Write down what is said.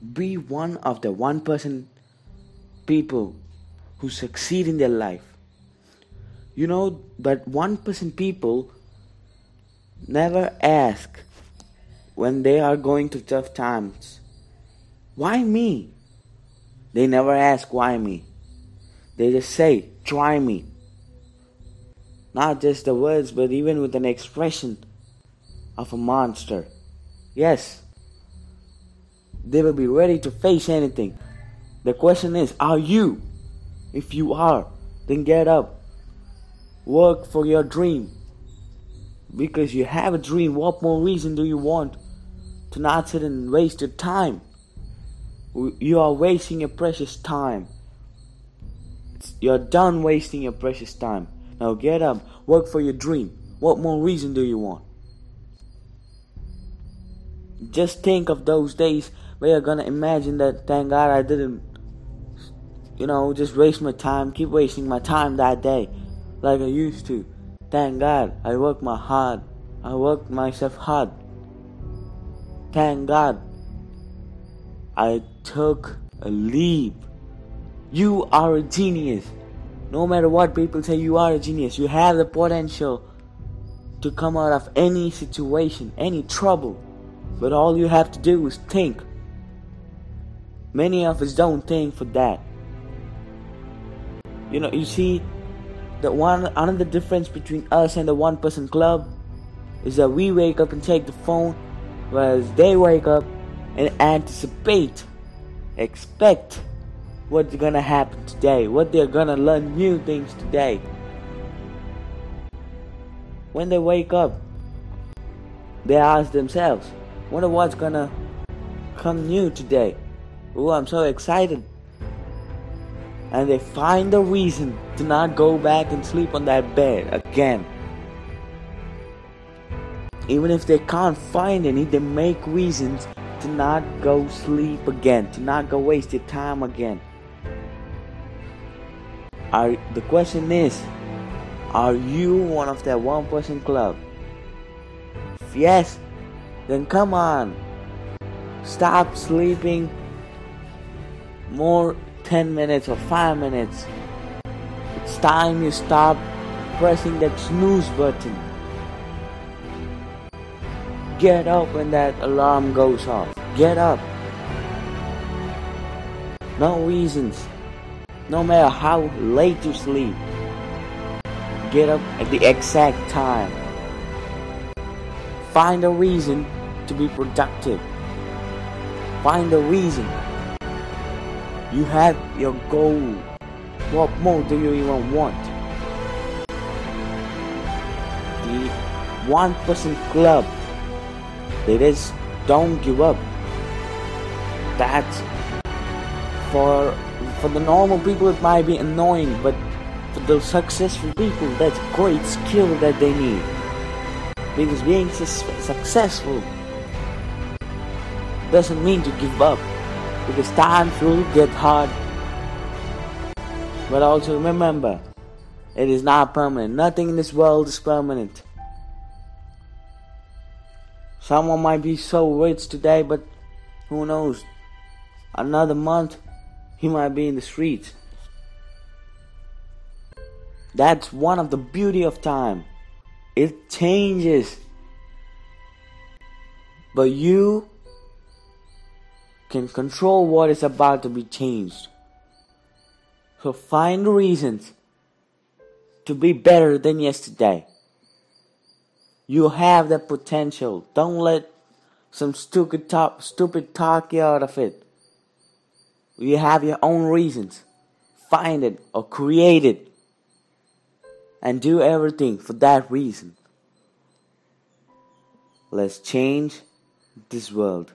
be one of the 1% people who succeed in their life. You know that 1% people never ask when they are going through tough times, why me? They never ask why me. They just say, try me. Not just the words, but even with an expression of a monster. Yes, they will be ready to face anything. The question is, are you? If you are, then get up. Work for your dream. Because you have a dream, what more reason do you want to not sit and waste your time? You are wasting your precious time. You're done wasting your precious time. Now get up, work for your dream. What more reason do you want? Just think of those days where you're gonna imagine that thank God I didn't, you know, just waste my time, keep wasting my time that day like I used to. Thank God I worked my hard. I worked myself hard. Thank God I took a leap. You are a genius. No matter what people say, you are a genius. You have the potential to come out of any situation, any trouble. But all you have to do is think. Many of us don't think for that. You know, you see, the one another difference between us and the one person club is that we wake up and take the phone, whereas they wake up and anticipate, expect what's gonna happen today, what they're gonna learn new things today. When they wake up, they ask themselves, wonder what's gonna come new today. Oh, I'm so excited. And they find a reason to not go back and sleep on that bed again. Even if they can't find any, they make reasons to not go sleep again, to not go waste your time again. Are, the question is, are you one of that one person club? If yes, then come on. Stop sleeping more 10 minutes or 5 minutes. It's time you stop pressing that snooze button. Get up when that alarm goes off. Get up. No reasons. No matter how late you sleep. Get up at the exact time. Find a reason to be productive. Find a reason you have your goal. What more do you even want? The one person club. It is don't give up. That's for for the normal people it might be annoying, but for the successful people that's great skill that they need. Because being su- successful doesn't mean to give up because times will get hard. But also remember, it is not permanent. Nothing in this world is permanent. Someone might be so rich today, but who knows? Another month, he might be in the streets. That's one of the beauty of time. It changes. But you can control what is about to be changed. So find reasons to be better than yesterday. You have the potential. Don't let some stupid talk, stupid talk you out of it. You have your own reasons. Find it or create it. And do everything for that reason. Let's change this world.